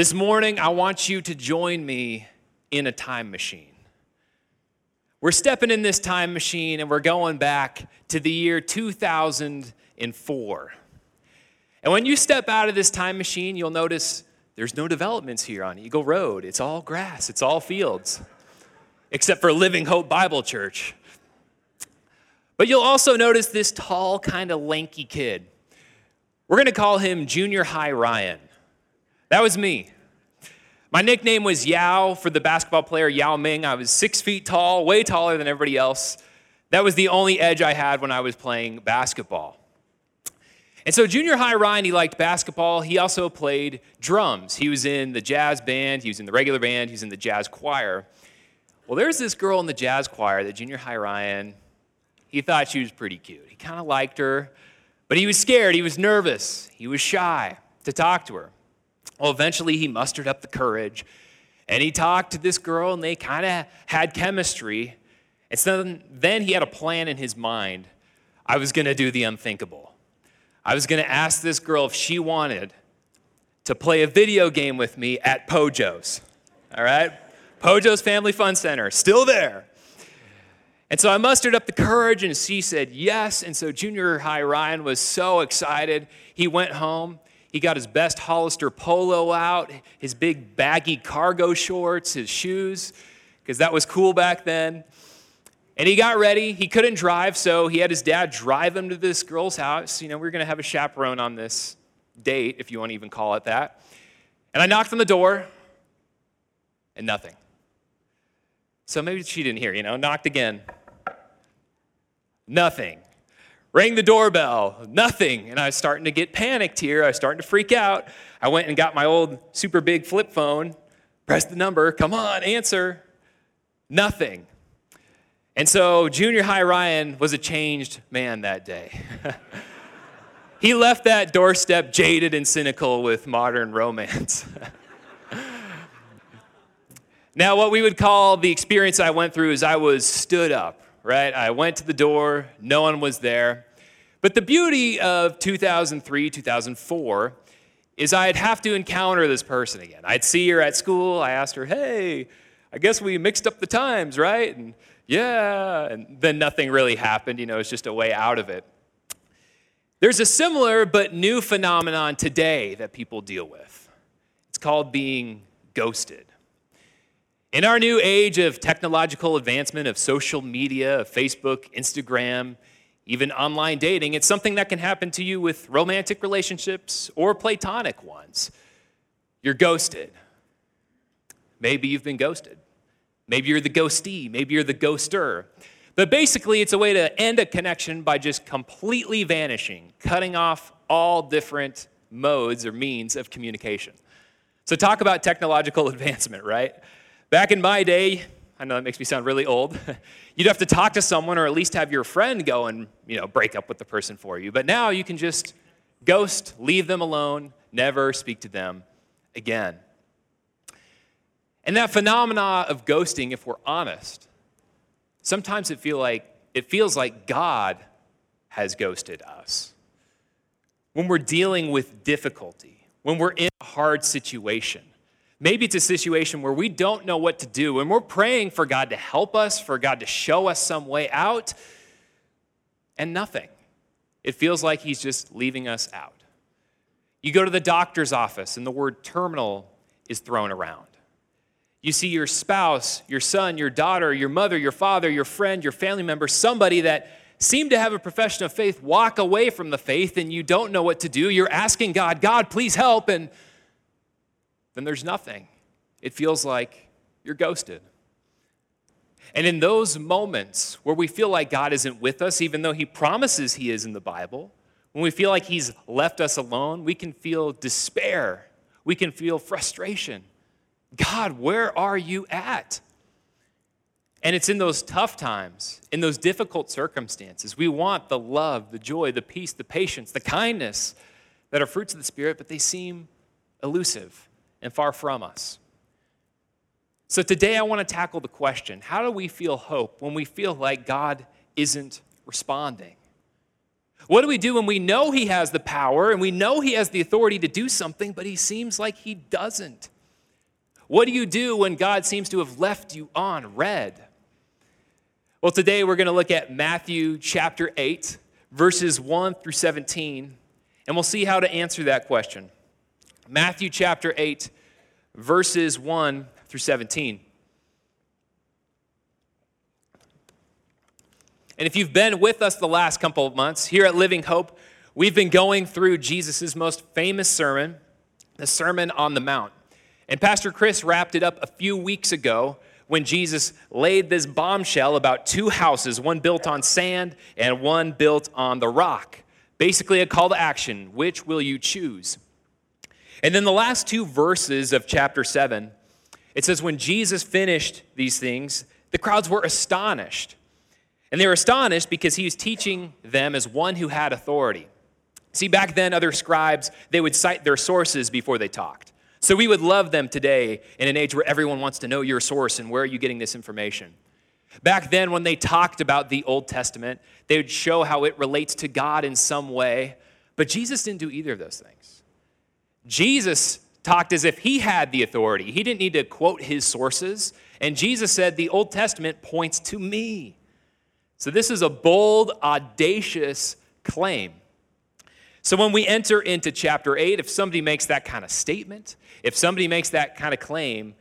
This morning, I want you to join me in a time machine. We're stepping in this time machine and we're going back to the year 2004. And when you step out of this time machine, you'll notice there's no developments here on Eagle Road. It's all grass, it's all fields, except for Living Hope Bible Church. But you'll also notice this tall, kind of lanky kid. We're going to call him Junior High Ryan. That was me. My nickname was Yao for the basketball player Yao Ming. I was six feet tall, way taller than everybody else. That was the only edge I had when I was playing basketball. And so, junior high Ryan, he liked basketball. He also played drums. He was in the jazz band, he was in the regular band, he was in the jazz choir. Well, there's this girl in the jazz choir that junior high Ryan he thought she was pretty cute. He kind of liked her, but he was scared. He was nervous. He was shy to talk to her. Well, eventually he mustered up the courage and he talked to this girl, and they kind of had chemistry. And so then he had a plan in his mind. I was going to do the unthinkable. I was going to ask this girl if she wanted to play a video game with me at Pojo's. All right? Pojo's Family Fun Center, still there. And so I mustered up the courage, and she said yes. And so junior high Ryan was so excited. He went home. He got his best Hollister polo out, his big baggy cargo shorts, his shoes, because that was cool back then. And he got ready. He couldn't drive, so he had his dad drive him to this girl's house. You know, we are going to have a chaperone on this date, if you want to even call it that. And I knocked on the door, and nothing. So maybe she didn't hear, you know, knocked again. Nothing. Rang the doorbell, nothing. And I was starting to get panicked here. I was starting to freak out. I went and got my old super big flip phone, pressed the number, come on, answer. Nothing. And so junior high Ryan was a changed man that day. he left that doorstep jaded and cynical with modern romance. now, what we would call the experience I went through is I was stood up right? I went to the door, no one was there. But the beauty of 2003, 2004 is I'd have to encounter this person again. I'd see her at school, I asked her, hey, I guess we mixed up the times, right? And yeah, and then nothing really happened, you know, it's just a way out of it. There's a similar but new phenomenon today that people deal with. It's called being ghosted. In our new age of technological advancement, of social media, of Facebook, Instagram, even online dating, it's something that can happen to you with romantic relationships or platonic ones. You're ghosted. Maybe you've been ghosted. Maybe you're the ghostee. Maybe you're the ghoster. But basically, it's a way to end a connection by just completely vanishing, cutting off all different modes or means of communication. So, talk about technological advancement, right? Back in my day, I know that makes me sound really old. You'd have to talk to someone or at least have your friend go and, you know, break up with the person for you. But now you can just ghost, leave them alone, never speak to them again. And that phenomena of ghosting, if we're honest, sometimes it feel like it feels like God has ghosted us. When we're dealing with difficulty, when we're in a hard situation, Maybe it's a situation where we don't know what to do and we're praying for God to help us, for God to show us some way out, and nothing. It feels like He's just leaving us out. You go to the doctor's office and the word terminal is thrown around. You see your spouse, your son, your daughter, your mother, your father, your friend, your family member, somebody that seemed to have a profession of faith walk away from the faith and you don't know what to do. You're asking God, God, please help. And then there's nothing. It feels like you're ghosted. And in those moments where we feel like God isn't with us, even though He promises He is in the Bible, when we feel like He's left us alone, we can feel despair. We can feel frustration. God, where are you at? And it's in those tough times, in those difficult circumstances, we want the love, the joy, the peace, the patience, the kindness that are fruits of the Spirit, but they seem elusive and far from us. So today I want to tackle the question how do we feel hope when we feel like God isn't responding? What do we do when we know he has the power and we know he has the authority to do something, but he seems like he doesn't? What do you do when God seems to have left you on red? Well, today we're going to look at Matthew chapter 8, verses 1 through 17, and we'll see how to answer that question. Matthew chapter 8, verses 1 through 17. And if you've been with us the last couple of months here at Living Hope, we've been going through Jesus' most famous sermon, the Sermon on the Mount. And Pastor Chris wrapped it up a few weeks ago when Jesus laid this bombshell about two houses, one built on sand and one built on the rock. Basically, a call to action which will you choose? And then the last two verses of chapter 7, it says, When Jesus finished these things, the crowds were astonished and they were astonished because he was teaching them as one who had authority. See, back then, other scribes, they would cite their sources before they talked. So we would love them today in an age where everyone wants to know your source and where are you getting this information. Back then, when they talked about the Old Testament, they would show how it relates to God in some way. But Jesus didn't do either of those things. Jesus talked as if he had the authority. He didn't need to quote his sources. And Jesus said, The Old Testament points to me. So, this is a bold, audacious claim. So, when we enter into chapter 8, if somebody makes that kind of statement, if somebody makes that kind of claim,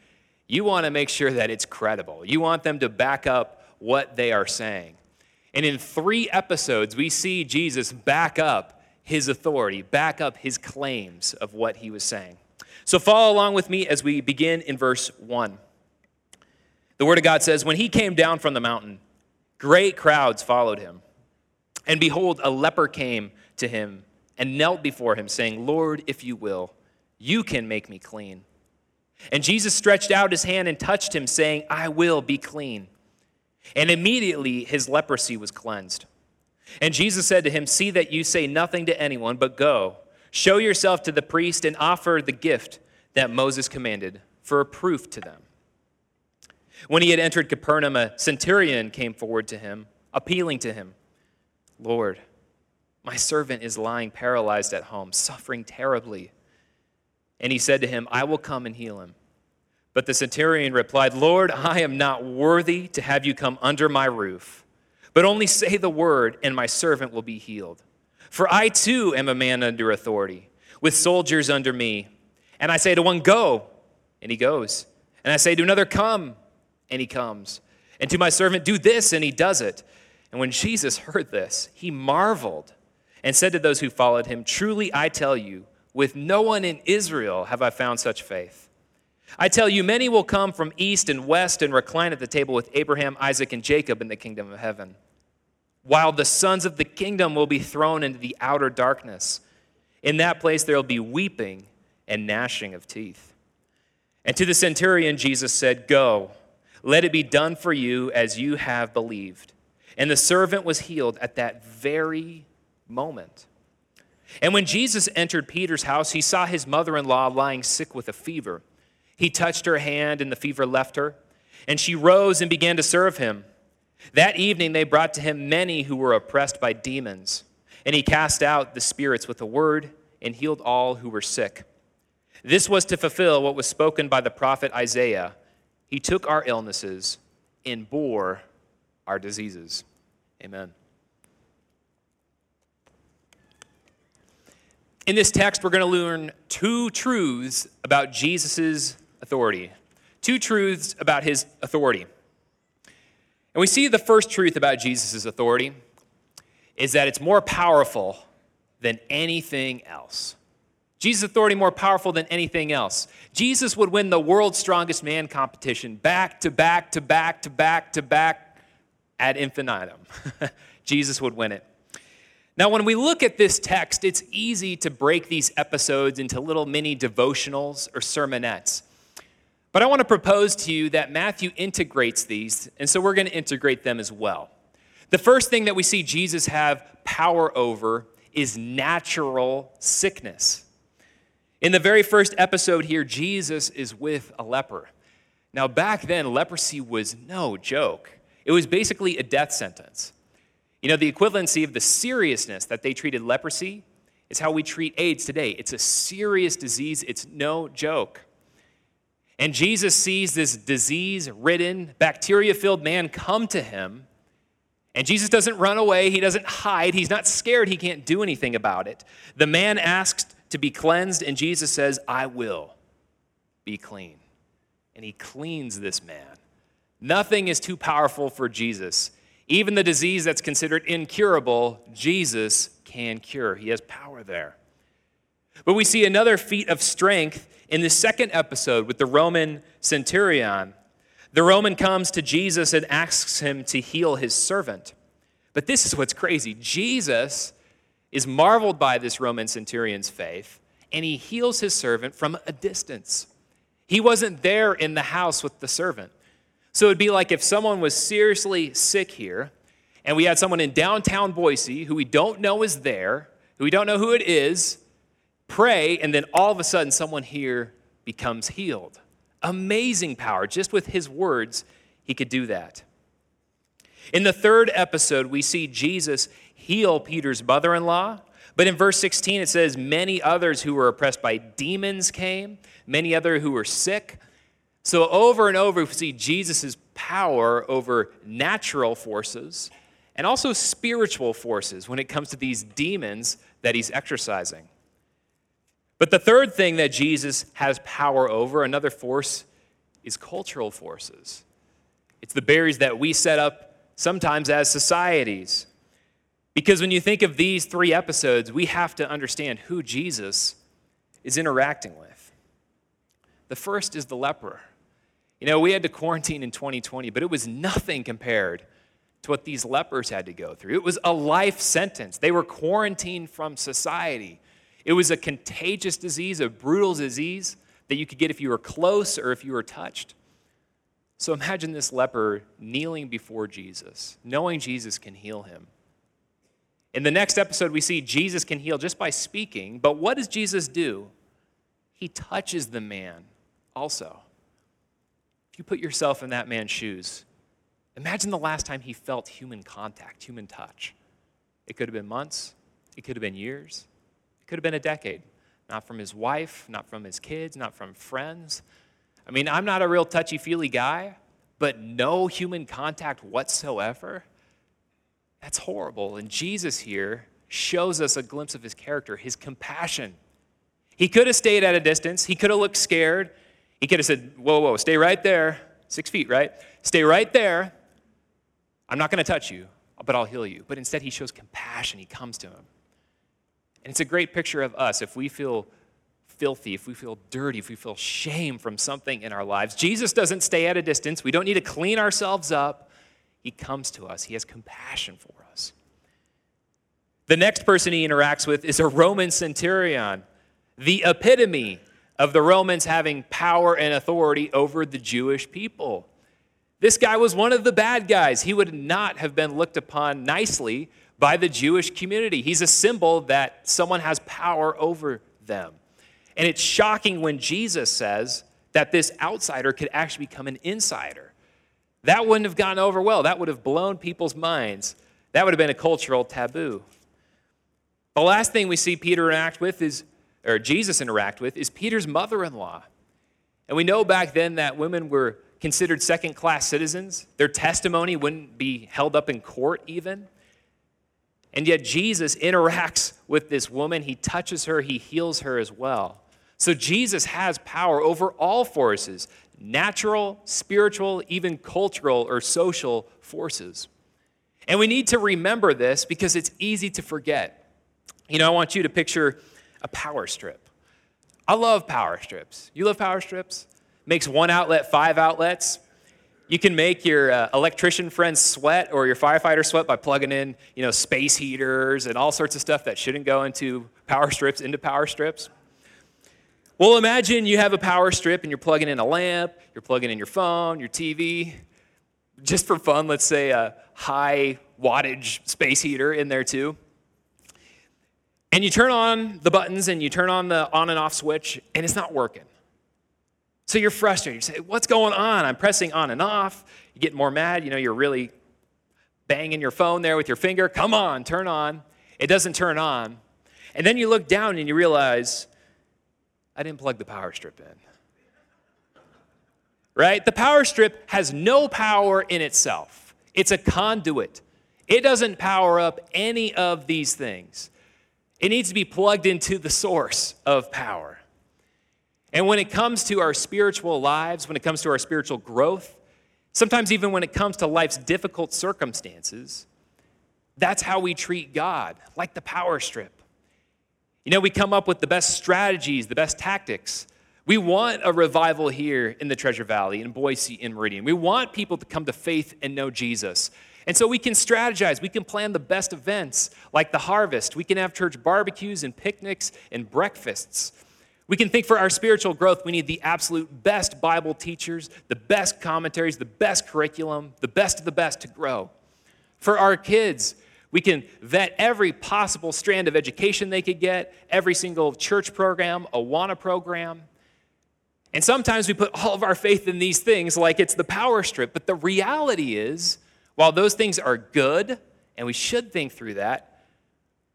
you want to make sure that it's credible. You want them to back up what they are saying. And in three episodes, we see Jesus back up his authority, back up his claims of what he was saying. So, follow along with me as we begin in verse 1. The Word of God says, When he came down from the mountain, Great crowds followed him. And behold, a leper came to him and knelt before him, saying, Lord, if you will, you can make me clean. And Jesus stretched out his hand and touched him, saying, I will be clean. And immediately his leprosy was cleansed. And Jesus said to him, See that you say nothing to anyone, but go, show yourself to the priest, and offer the gift that Moses commanded for a proof to them. When he had entered Capernaum, a centurion came forward to him, appealing to him Lord, my servant is lying paralyzed at home, suffering terribly. And he said to him, I will come and heal him. But the centurion replied, Lord, I am not worthy to have you come under my roof, but only say the word, and my servant will be healed. For I too am a man under authority, with soldiers under me. And I say to one, Go, and he goes. And I say to another, Come, and he comes. And to my servant, do this, and he does it. And when Jesus heard this, he marveled and said to those who followed him, Truly I tell you, with no one in Israel have I found such faith. I tell you, many will come from east and west and recline at the table with Abraham, Isaac, and Jacob in the kingdom of heaven, while the sons of the kingdom will be thrown into the outer darkness. In that place there will be weeping and gnashing of teeth. And to the centurion, Jesus said, Go let it be done for you as you have believed. And the servant was healed at that very moment. And when Jesus entered Peter's house, he saw his mother in law lying sick with a fever. He touched her hand, and the fever left her, and she rose and began to serve him. That evening, they brought to him many who were oppressed by demons, and he cast out the spirits with a word and healed all who were sick. This was to fulfill what was spoken by the prophet Isaiah. He took our illnesses and bore our diseases. Amen. In this text, we're going to learn two truths about Jesus' authority. Two truths about his authority. And we see the first truth about Jesus' authority is that it's more powerful than anything else. Jesus' authority more powerful than anything else. Jesus would win the world's strongest man competition back to back to back to back to back ad infinitum. Jesus would win it. Now, when we look at this text, it's easy to break these episodes into little mini devotionals or sermonettes. But I want to propose to you that Matthew integrates these, and so we're going to integrate them as well. The first thing that we see Jesus have power over is natural sickness. In the very first episode here, Jesus is with a leper. Now, back then, leprosy was no joke. It was basically a death sentence. You know, the equivalency of the seriousness that they treated leprosy is how we treat AIDS today. It's a serious disease, it's no joke. And Jesus sees this disease ridden, bacteria filled man come to him. And Jesus doesn't run away, he doesn't hide, he's not scared, he can't do anything about it. The man asks to be cleansed, and Jesus says, I will be clean. And he cleans this man. Nothing is too powerful for Jesus. Even the disease that's considered incurable, Jesus can cure. He has power there. But we see another feat of strength in the second episode with the Roman centurion. The Roman comes to Jesus and asks him to heal his servant. But this is what's crazy Jesus is marveled by this Roman centurion's faith, and he heals his servant from a distance. He wasn't there in the house with the servant. So it'd be like if someone was seriously sick here, and we had someone in downtown Boise who we don't know is there, who we don't know who it is, pray, and then all of a sudden someone here becomes healed. Amazing power. Just with his words, he could do that. In the third episode, we see Jesus heal Peter's mother in law. But in verse 16, it says, Many others who were oppressed by demons came, many other who were sick. So over and over, we see Jesus' power over natural forces and also spiritual forces when it comes to these demons that he's exorcising. But the third thing that Jesus has power over, another force, is cultural forces. It's the barriers that we set up sometimes as societies. Because when you think of these three episodes, we have to understand who Jesus is interacting with. The first is the leper. You know, we had to quarantine in 2020, but it was nothing compared to what these lepers had to go through. It was a life sentence. They were quarantined from society. It was a contagious disease, a brutal disease that you could get if you were close or if you were touched. So imagine this leper kneeling before Jesus, knowing Jesus can heal him. In the next episode, we see Jesus can heal just by speaking, but what does Jesus do? He touches the man also. If you put yourself in that man's shoes, imagine the last time he felt human contact, human touch. It could have been months, it could have been years, could have been a decade. Not from his wife, not from his kids, not from friends. I mean, I'm not a real touchy feely guy, but no human contact whatsoever. That's horrible. And Jesus here shows us a glimpse of his character, his compassion. He could have stayed at a distance, he could have looked scared. He could have said, Whoa, whoa, stay right there. Six feet, right? Stay right there. I'm not going to touch you, but I'll heal you. But instead, he shows compassion. He comes to him. And it's a great picture of us if we feel filthy, if we feel dirty, if we feel shame from something in our lives. Jesus doesn't stay at a distance. We don't need to clean ourselves up. He comes to us, He has compassion for us. The next person he interacts with is a Roman centurion, the epitome of the Romans having power and authority over the Jewish people. This guy was one of the bad guys. He would not have been looked upon nicely by the Jewish community. He's a symbol that someone has power over them. And it's shocking when Jesus says that this outsider could actually become an insider. That wouldn't have gone over well. That would have blown people's minds. That would have been a cultural taboo. The last thing we see Peter interact with is, or Jesus interact with, is Peter's mother in law. And we know back then that women were considered second class citizens. Their testimony wouldn't be held up in court, even. And yet Jesus interacts with this woman. He touches her, he heals her as well. So Jesus has power over all forces natural, spiritual, even cultural or social forces. And we need to remember this because it's easy to forget. You know, I want you to picture a power strip. I love power strips. You love power strips? Makes one outlet five outlets. You can make your uh, electrician friends sweat or your firefighter sweat by plugging in, you know, space heaters and all sorts of stuff that shouldn't go into power strips into power strips. Well, imagine you have a power strip and you're plugging in a lamp, you're plugging in your phone, your TV. Just for fun, let's say a high wattage space heater in there too. And you turn on the buttons and you turn on the on and off switch, and it's not working. So you're frustrated. You say, What's going on? I'm pressing on and off. You get more mad. You know, you're really banging your phone there with your finger. Come on, turn on. It doesn't turn on. And then you look down and you realize, I didn't plug the power strip in. Right? The power strip has no power in itself, it's a conduit. It doesn't power up any of these things. It needs to be plugged into the source of power. And when it comes to our spiritual lives, when it comes to our spiritual growth, sometimes even when it comes to life's difficult circumstances, that's how we treat God, like the power strip. You know, we come up with the best strategies, the best tactics. We want a revival here in the Treasure Valley, in Boise, in Meridian. We want people to come to faith and know Jesus. And so we can strategize. We can plan the best events like the harvest. We can have church barbecues and picnics and breakfasts. We can think for our spiritual growth, we need the absolute best Bible teachers, the best commentaries, the best curriculum, the best of the best to grow. For our kids, we can vet every possible strand of education they could get, every single church program, Awana program. And sometimes we put all of our faith in these things like it's the power strip. But the reality is, while those things are good, and we should think through that,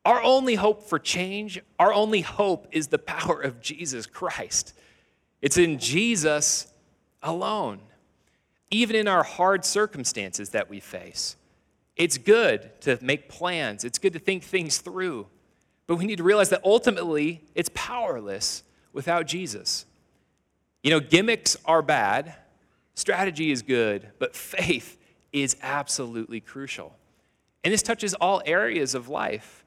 our only hope for change, our only hope is the power of Jesus Christ. It's in Jesus alone. Even in our hard circumstances that we face, it's good to make plans, it's good to think things through. But we need to realize that ultimately it's powerless without Jesus. You know, gimmicks are bad, strategy is good, but faith is absolutely crucial. And this touches all areas of life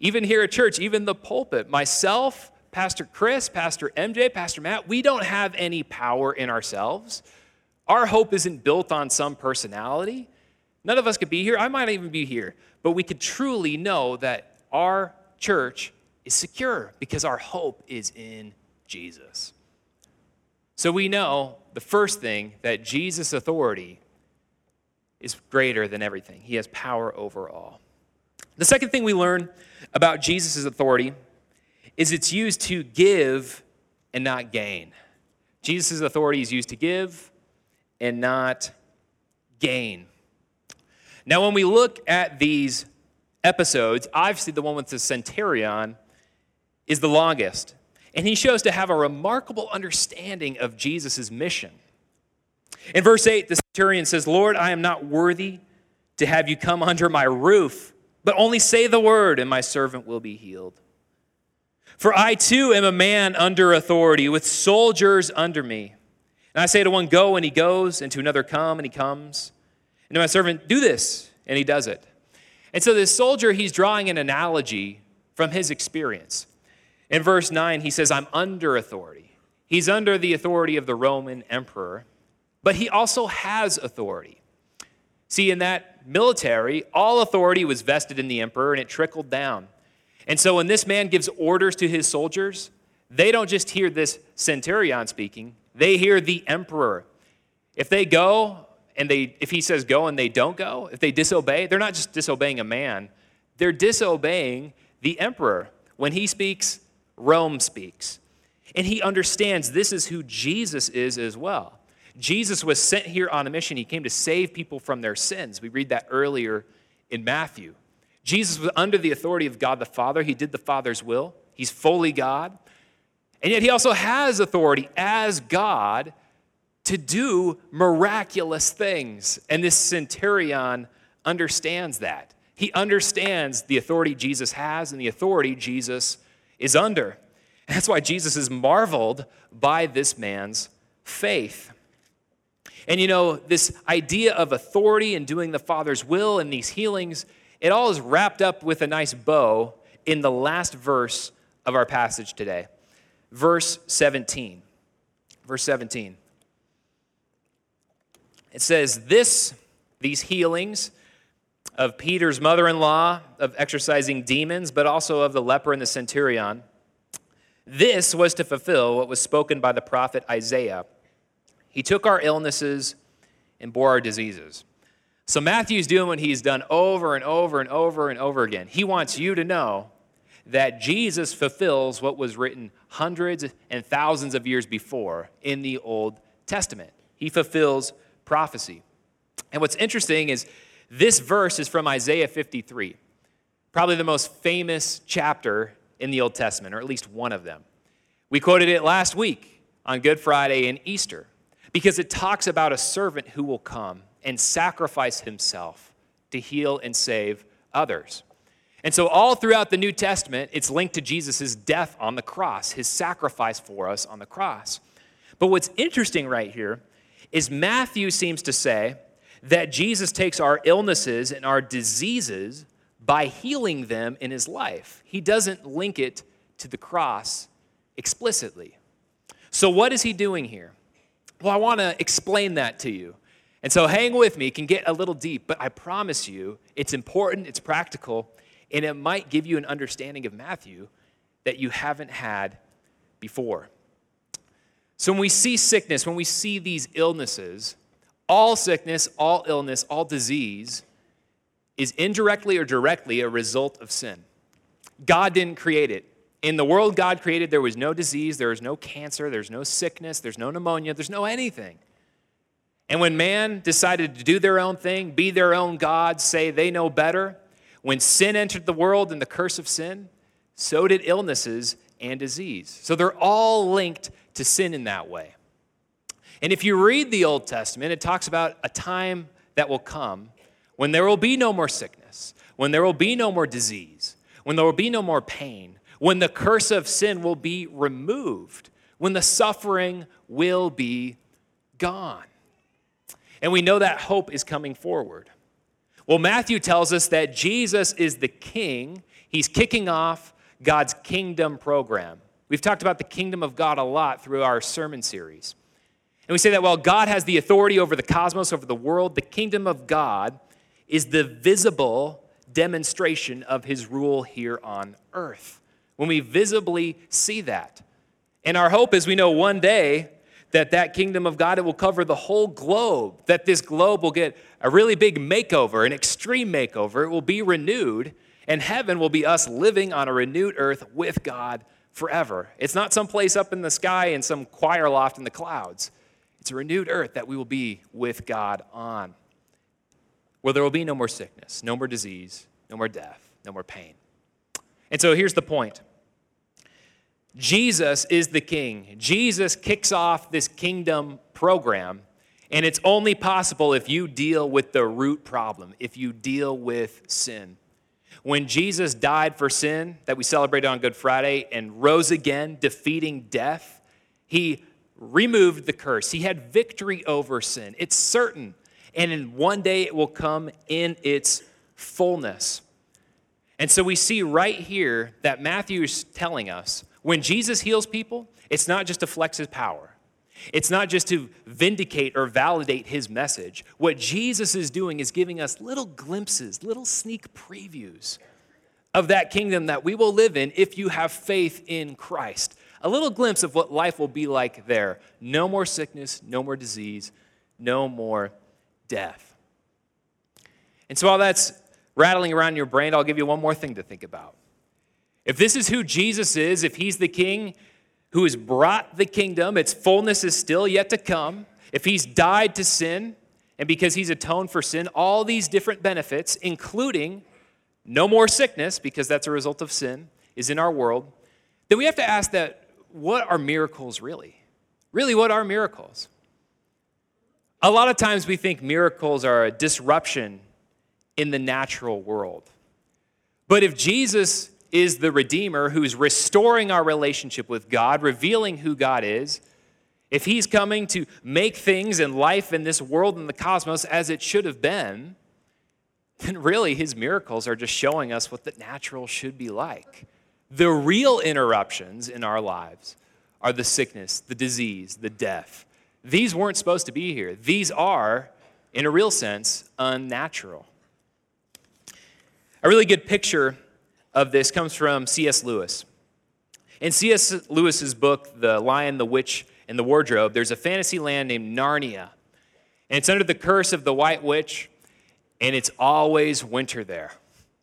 even here at church, even the pulpit, myself, Pastor Chris, Pastor MJ, Pastor Matt, we don't have any power in ourselves. Our hope isn't built on some personality. None of us could be here. I might even be here. But we could truly know that our church is secure because our hope is in Jesus. So we know the first thing that Jesus' authority is greater than everything, He has power over all. The second thing we learn about Jesus' authority is it's used to give and not gain. Jesus' authority is used to give and not gain. Now, when we look at these episodes, obviously the one with the centurion is the longest. And he shows to have a remarkable understanding of Jesus' mission. In verse 8, the centurion says, Lord, I am not worthy to have you come under my roof but only say the word, and my servant will be healed. For I too am a man under authority, with soldiers under me. And I say to one, Go, and he goes, and to another, Come, and he comes. And to my servant, Do this, and he does it. And so this soldier, he's drawing an analogy from his experience. In verse 9, he says, I'm under authority. He's under the authority of the Roman emperor, but he also has authority. See, in that military, all authority was vested in the emperor and it trickled down. And so when this man gives orders to his soldiers, they don't just hear this centurion speaking, they hear the emperor. If they go and they if he says go and they don't go, if they disobey, they're not just disobeying a man, they're disobeying the emperor. When he speaks, Rome speaks. And he understands this is who Jesus is as well. Jesus was sent here on a mission. He came to save people from their sins. We read that earlier in Matthew. Jesus was under the authority of God the Father. He did the Father's will. He's fully God. And yet he also has authority as God to do miraculous things. And this centurion understands that. He understands the authority Jesus has and the authority Jesus is under. And that's why Jesus is marveled by this man's faith. And you know, this idea of authority and doing the Father's will and these healings, it all is wrapped up with a nice bow in the last verse of our passage today. Verse 17. Verse 17. It says, This, these healings of Peter's mother in law, of exorcising demons, but also of the leper and the centurion, this was to fulfill what was spoken by the prophet Isaiah he took our illnesses and bore our diseases. So Matthew's doing what he's done over and over and over and over again. He wants you to know that Jesus fulfills what was written hundreds and thousands of years before in the Old Testament. He fulfills prophecy. And what's interesting is This verse is from Isaiah 53, probably the most famous chapter in the Old Testament, or at least one of them. We quoted it last week on Good Friday and Easter because it talks about a servant who will come and sacrifice himself to heal and save others. And so, all throughout the New Testament, it's linked to Jesus' death on the cross, his sacrifice for us on the cross. But what's interesting right here is Matthew seems to say that Jesus takes our illnesses and our diseases by healing them in his life. He doesn't link it to the cross explicitly. So, what is he doing here? Well, I want to explain that to you. And so, hang with me, it can get a little deep, but I promise you it's important, it's practical, and it might give you an understanding of Matthew that you haven't had before. So, when we see sickness, when we see these illnesses, all sickness, all illness, all disease is indirectly or directly a result of sin. God didn't create it. In the world God created, there was no disease, there was no cancer, there's no sickness, there's no pneumonia, there's no anything. And when man decided to do their own thing, be their own God, say they know better, when sin entered the world and the curse of sin, so did illnesses and disease. So they're all linked to sin in that way. And if you read the Old Testament, it talks about a time that will come when there will be no more sickness, when there will be no more disease, when there will be no more pain, when the curse of sin will be removed, when the suffering will be gone. And we know that hope is coming forward. Well, Matthew tells us that Jesus is the king. He's kicking off God's kingdom program. We've talked about the kingdom of God a lot through our sermon series. And we say that while God has the authority over the cosmos, over the world, the kingdom of God is the visible demonstration of his rule here on earth. When we visibly see that. And our hope is we know one day that that kingdom of God it will cover the whole globe, that this globe will get a really big makeover, an extreme makeover. It will be renewed, and heaven will be us living on a renewed earth with God forever. It's not some place up in the sky in some choir loft in the clouds. It's a renewed earth that we will be with God on, where there will be no more sickness, no more disease, no more death, no more pain. And so here's the point Jesus is the king. Jesus kicks off this kingdom program, and it's only possible if you deal with the root problem, if you deal with sin. When Jesus died for sin, that we celebrated on Good Friday, and rose again, defeating death, he removed the curse. He had victory over sin. It's certain. And in one day it will come in its fullness. And so we see right here that Matthew is telling us when Jesus heals people, it's not just to flex his power. It's not just to vindicate or validate his message. What Jesus is doing is giving us little glimpses, little sneak previews of that kingdom that we will live in if you have faith in Christ. A little glimpse of what life will be like there. No more sickness, no more disease, no more death. And so, while that's rattling around in your brain, I'll give you one more thing to think about. If this is who Jesus is, if he's the king who has brought the kingdom, its fullness is still yet to come, if he's died to sin, and because he's atoned for sin, all these different benefits, including no more sickness, because that's a result of sin, is in our world, then we have to ask that what are miracles really? Really, what are miracles? A lot of times we think miracles are a disruption in the natural world. But if Jesus is the Redeemer who's restoring our relationship with God, revealing who God is, if He's coming to make things in life in this world and the cosmos as it should have been, then really His miracles are just showing us what the natural should be like. The real interruptions in our lives are the sickness, the disease, the death. These weren't supposed to be here. These are, in a real sense, unnatural. A really good picture of this comes from C.S. Lewis. In C.S. Lewis's book, The Lion, the Witch, and the Wardrobe, there's a fantasy land named Narnia. And it's under the curse of the White Witch, and it's always winter there.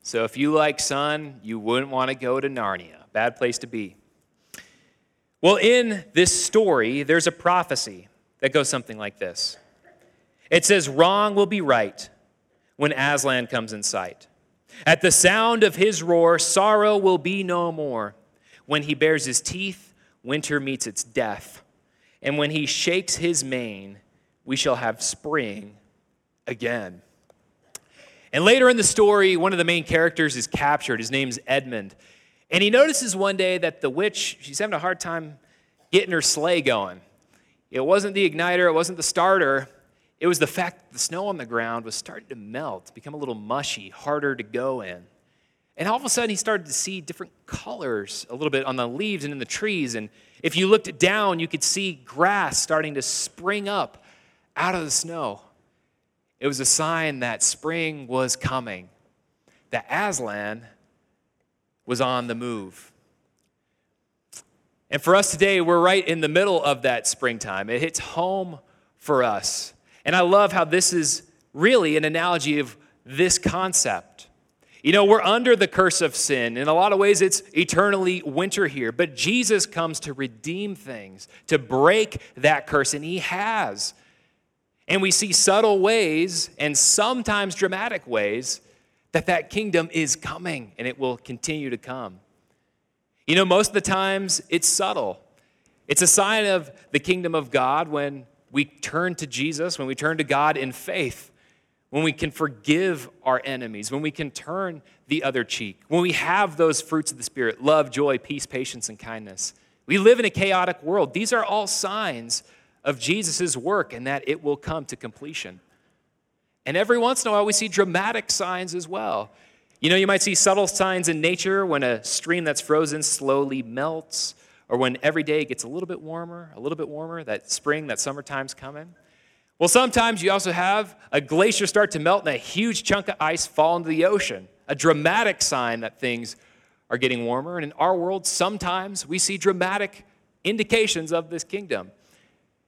So if you like sun, you wouldn't want to go to Narnia. Bad place to be. Well, in this story, there's a prophecy that goes something like this It says, Wrong will be right, when Aslan comes in sight. At the sound of his roar, sorrow will be no more. When he bares his teeth, winter meets its death. And when he shakes his mane, we shall have spring again. And later in the story, one of the main characters is captured. His name's Edmund. And he notices one day that the witch, she's having a hard time getting her sleigh going. It wasn't the igniter, it wasn't the starter, it was the fact that the snow on the ground was starting to melt, become a little mushy, harder to go in. And all of a sudden, he started to see different colors a little bit on the leaves and in the trees. And if you looked down, you could see grass starting to spring up out of the snow. It was a sign that spring was coming, that Aslan was on the move. And for us today, we're right in the middle of that springtime. It hits home for us. And I love how this is really an analogy of this concept. You know, we're under the curse of sin. In a lot of ways, it's eternally winter here. But Jesus comes to redeem things, to break that curse, and He has. And we see subtle ways and sometimes dramatic ways that that kingdom is coming and it will continue to come. You know, most of the times it's subtle. It's a sign of the kingdom of God when we turn to Jesus, when we turn to God in faith, when we can forgive our enemies, when we can turn the other cheek, when we have those fruits of the Spirit love, joy, peace, patience, and kindness. We live in a chaotic world. These are all signs of Jesus' work and that it will come to completion. And every once in a while, we see dramatic signs as well. You know, you might see subtle signs in nature when a stream that's frozen slowly melts or when every day gets a little bit warmer, a little bit warmer, that spring, that summertime's coming. Well, sometimes you also have a glacier start to melt and a huge chunk of ice fall into the ocean, a dramatic sign that things are getting warmer. And in our world, sometimes we see dramatic indications of this kingdom.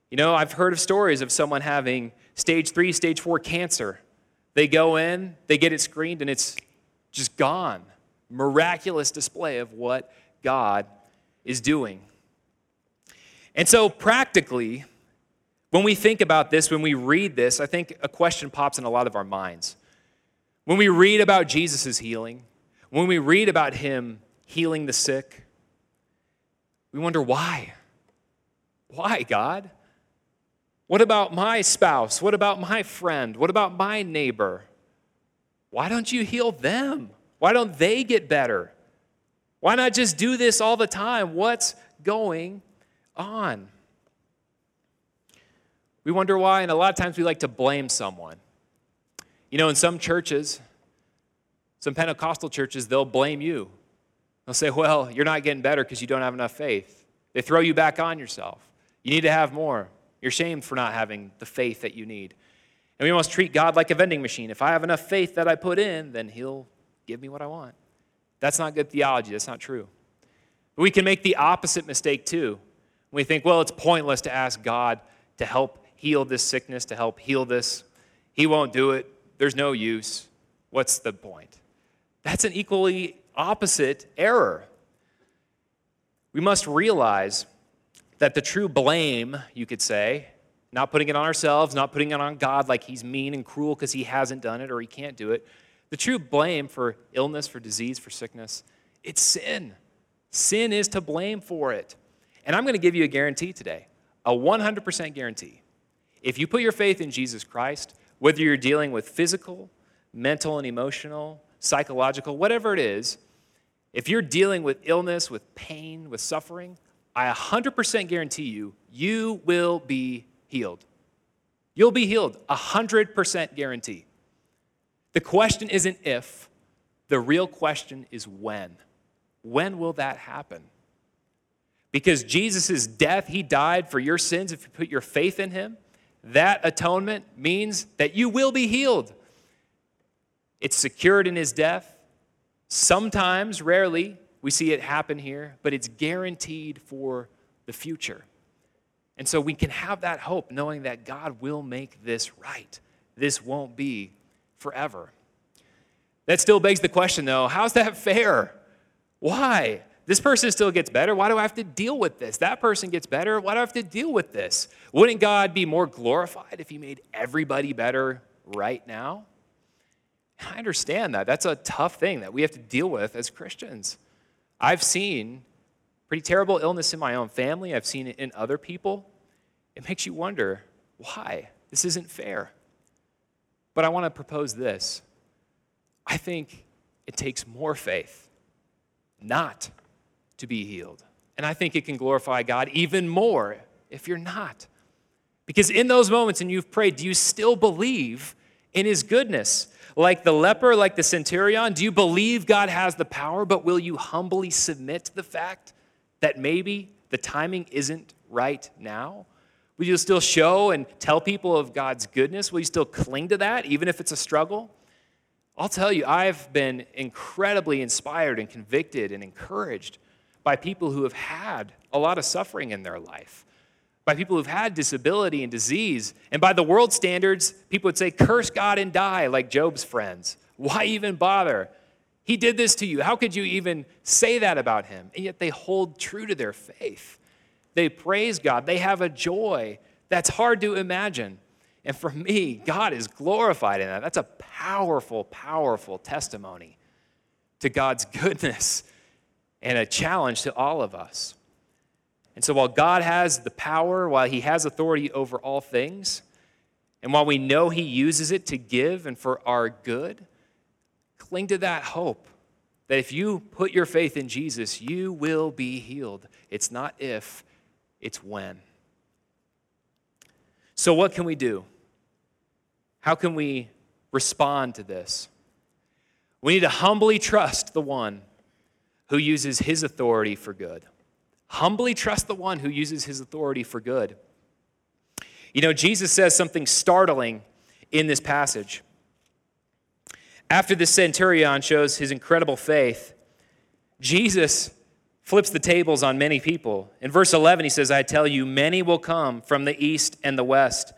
You know, I've heard of stories of someone having stage three, stage four cancer. They go in, they get it screened, and it's just gone. Miraculous display of what God is doing. And so, practically, when we think about this, when we read this, I think a question pops in a lot of our minds. When we read about Jesus' healing, when we read about him healing the sick, we wonder why? Why, God? What about my spouse? What about my friend? What about my neighbor? Why don't you heal them? Why don't they get better? Why not just do this all the time? What's going on? We wonder why, and a lot of times we like to blame someone. You know, in some churches, some Pentecostal churches, they'll blame you. They'll say, well, you're not getting better because you don't have enough faith. They throw you back on yourself. You need to have more. You're shamed for not having the faith that you need. And we must treat God like a vending machine. If I have enough faith that I put in, then He'll give me what I want. That's not good theology. That's not true. But we can make the opposite mistake too. We think, well, it's pointless to ask God to help heal this sickness, to help heal this. He won't do it. There's no use. What's the point? That's an equally opposite error. We must realize that the true blame, you could say, not putting it on ourselves, not putting it on God like he's mean and cruel because he hasn't done it or he can't do it, the true blame for illness, for disease, for sickness, it's sin. Sin is to blame for it. And I'm going to give you a guarantee today a 100% guarantee. If you put your faith in Jesus Christ, whether you're dealing with physical, mental, and emotional, psychological, whatever it is, if you're dealing with illness, with pain, with suffering, I 100% guarantee you, you will be healed. You'll be healed, 100% guarantee. The question isn't if, the real question is when. When will that happen? Because Jesus' death, he died for your sins if you put your faith in him. That atonement means that you will be healed. It's secured in his death. Sometimes, rarely, we see it happen here, but it's guaranteed for the future. And so we can have that hope knowing that God will make this right. This won't be forever. That still begs the question, though how's that fair? Why? This person still gets better. Why do I have to deal with this? That person gets better. Why do I have to deal with this? Wouldn't God be more glorified if He made everybody better right now? I understand that. That's a tough thing that we have to deal with as Christians. I've seen pretty terrible illness in my own family, I've seen it in other people. It makes you wonder why? This isn't fair. But I want to propose this I think it takes more faith not to be healed. And I think it can glorify God even more if you're not. Because in those moments, and you've prayed, do you still believe in His goodness? Like the leper, like the centurion, do you believe God has the power, but will you humbly submit to the fact that maybe the timing isn't right now? Will you still show and tell people of God's goodness? Will you still cling to that, even if it's a struggle? I'll tell you, I've been incredibly inspired and convicted and encouraged by people who have had a lot of suffering in their life, by people who've had disability and disease. And by the world standards, people would say, curse God and die, like Job's friends. Why even bother? He did this to you. How could you even say that about him? And yet they hold true to their faith. They praise God. They have a joy that's hard to imagine. And for me, God is glorified in that. That's a powerful, powerful testimony to God's goodness and a challenge to all of us. And so, while God has the power, while He has authority over all things, and while we know He uses it to give and for our good, cling to that hope that if you put your faith in Jesus, you will be healed. It's not if, it's when. So, what can we do? How can we respond to this? We need to humbly trust the one who uses his authority for good. Humbly trust the one who uses his authority for good. You know, Jesus says something startling in this passage. After the centurion shows his incredible faith, Jesus flips the tables on many people. In verse 11, he says, I tell you, many will come from the east and the west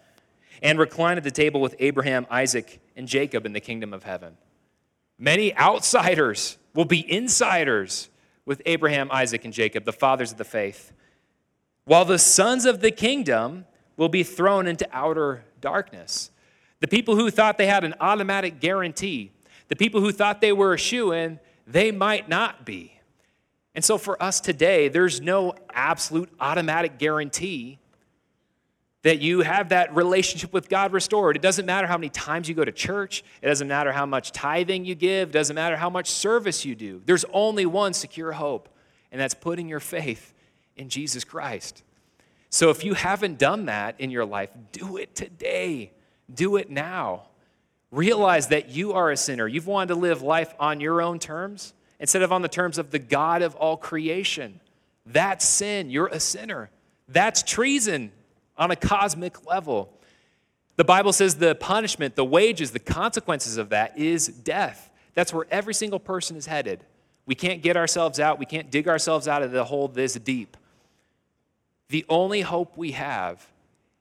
and recline at the table with Abraham, Isaac, and Jacob in the kingdom of heaven. Many outsiders will be insiders with Abraham, Isaac, and Jacob, the fathers of the faith, while the sons of the kingdom will be thrown into outer darkness. The people who thought they had an automatic guarantee, the people who thought they were a shoe in, they might not be. And so for us today, there's no absolute automatic guarantee that you have that relationship with God restored. It doesn't matter how many times you go to church, it doesn't matter how much tithing you give, it doesn't matter how much service you do. There's only one secure hope, and that's putting your faith in Jesus Christ. So if you haven't done that in your life, do it today. Do it now. Realize that you are a sinner. You've wanted to live life on your own terms instead of on the terms of the God of all creation. That's sin. You're a sinner. That's treason on a cosmic level. The Bible says the punishment, the wages, the consequences of that is death. That's where every single person is headed. We can't get ourselves out, we can't dig ourselves out of the hole this deep. The only hope we have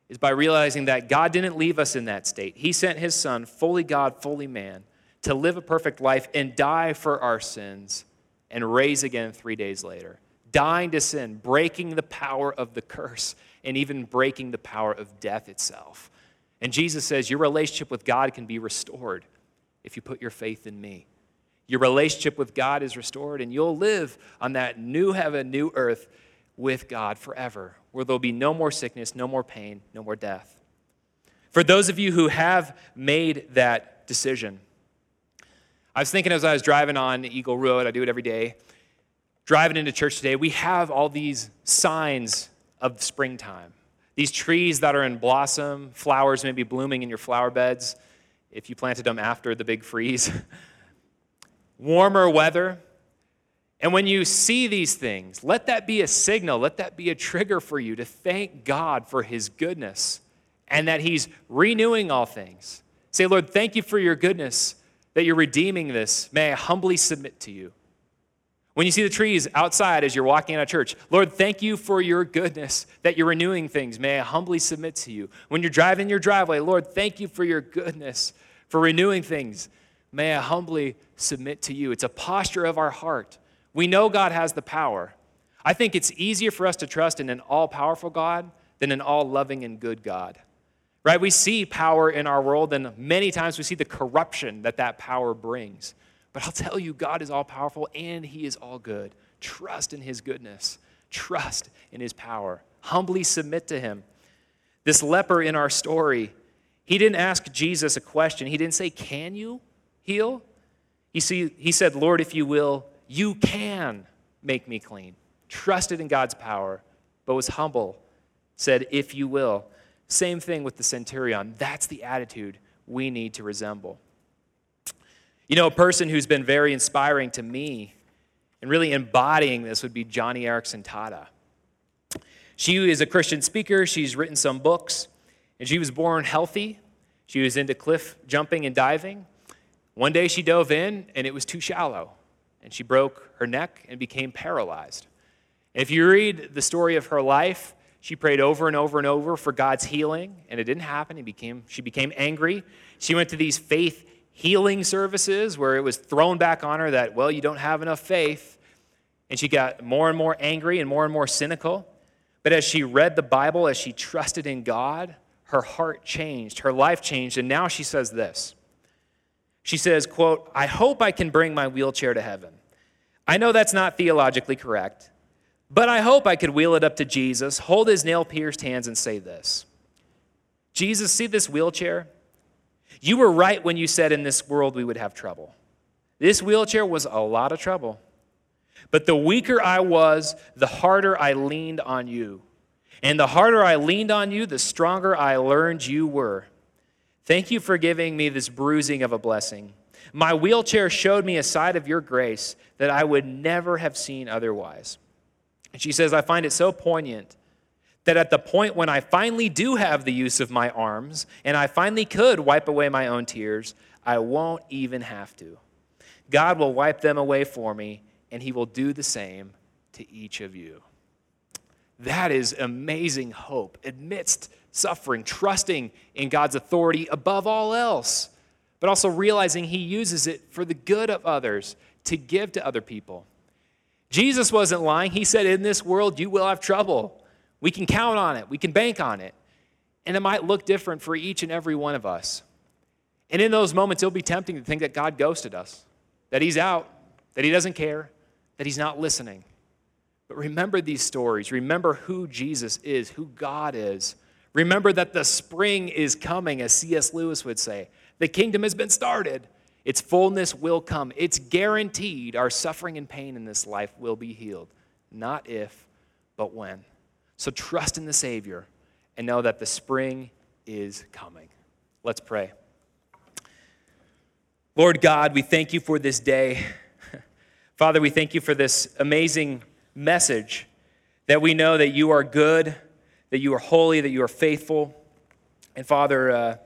is by realizing that God didn't leave us in that state. He sent His Son, fully God, fully man, to live a perfect life and die for our sins and raise again three days later. Dying to sin, breaking the power of the curse, and even breaking the power of death itself. And Jesus says, Your relationship with God can be restored if you put your faith in me. Your relationship with God is restored, and you'll live on that new heaven, new earth with God forever, where there'll be no more sickness, no more pain, no more death. For those of you who have made that decision, I was thinking as I was driving on Eagle Road, I do it every day, driving into church today, we have all these signs of springtime. These trees that are in blossom, flowers may be blooming in your flower beds if you planted them after the big freeze. Warmer weather. And when you see these things, let that be a signal, let that be a trigger for you to thank God for His goodness and that He's renewing all things. Say, Lord, thank you for your goodness, that you're redeeming this. May I humbly submit to you. When you see the trees outside as you're walking out of church, Lord, thank you for your goodness that you're renewing things. May I humbly submit to you. When you're driving your driveway, Lord, thank you for your goodness, for renewing things. May I humbly submit to you. It's a posture of our heart. We know God has the power. I think it's easier for us to trust in an all powerful God than an all loving and good God. Right? We see power in our world, and many times we see the corruption that that power brings. But I'll tell you, God is all powerful and He is all good. Trust in His goodness, trust in His power. Humbly submit to Him. This leper in our story, he didn't ask Jesus a question. He didn't say, Can you heal? He, see, he said, Lord, if you will, you can make me clean. Trusted in God's power, but was humble, said, If you will. Same thing with the centurion. That's the attitude we need to resemble. You know, a person who's been very inspiring to me and really embodying this would be Joni Eareckson Tada. She is a Christian speaker, she's written some books, and she was born healthy. She was into cliff jumping and diving. One day she dove in, and it was too shallow, and she broke her neck and became paralyzed. If you read the story of her life, she prayed over and over and over for God's healing, and it didn't happen. Became, she became angry. She went to these faith healing services where it was thrown back on her that, well, you don't have enough faith. And she got more and more angry and more and more cynical. But as she read the Bible, as she trusted in God, her heart changed, her life changed, and now she says this. She says, quote, I hope I can bring my wheelchair to heaven. I know that's not theologically correct, but I hope I could wheel it up to Jesus, hold his nail pierced hands, and say this Jesus, see this wheelchair? You were right when you said in this world we would have trouble. This wheelchair was a lot of trouble. But the weaker I was, the harder I leaned on you. And the harder I leaned on you, the stronger I learned you were. Thank you for giving me this bruising of a blessing. My wheelchair showed me a side of your grace that I would never have seen otherwise. And she says, I find it so poignant that at the point when I finally do have the use of my arms and I finally could wipe away my own tears, I won't even have to. God will wipe them away for me and he will do the same to each of you. That is amazing hope amidst suffering, trusting in God's authority above all else, but also realizing he uses it for the good of others to give to other people. Jesus wasn't lying. He said, In this world, you will have trouble. We can count on it, we can bank on it. And it might look different for each and every one of us. And in those moments, it'll be tempting to think that God ghosted us, that He's out, that He doesn't care, that he's not listening. But remember these stories. Remember who Jesus is, who God is. Remember that the spring is coming, as C.S. Lewis would say. The kingdom has been started. Its fullness will come. It's guaranteed our suffering and pain in this life will be healed. Not if, but when. So trust in the Savior and know that the spring is coming. Let's pray. Lord God, we thank you for this day. Father, we thank you for this amazing message that we know that you are good, that you are holy, that you are faithful. And Father, uh,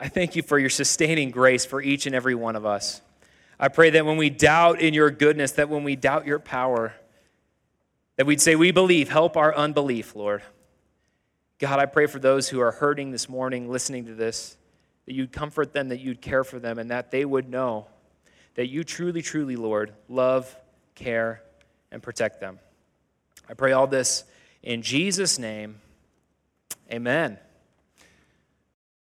I thank you for your sustaining grace for each and every one of us. I pray that when we doubt in your goodness, that when we doubt your power, that we'd say, We believe, help our unbelief, Lord. God, I pray for those who are hurting this morning listening to this, that you'd comfort them, that you'd care for them, and that they would know that you truly, truly, Lord, love, care, and protect them. I pray all this in Jesus' name. Amen.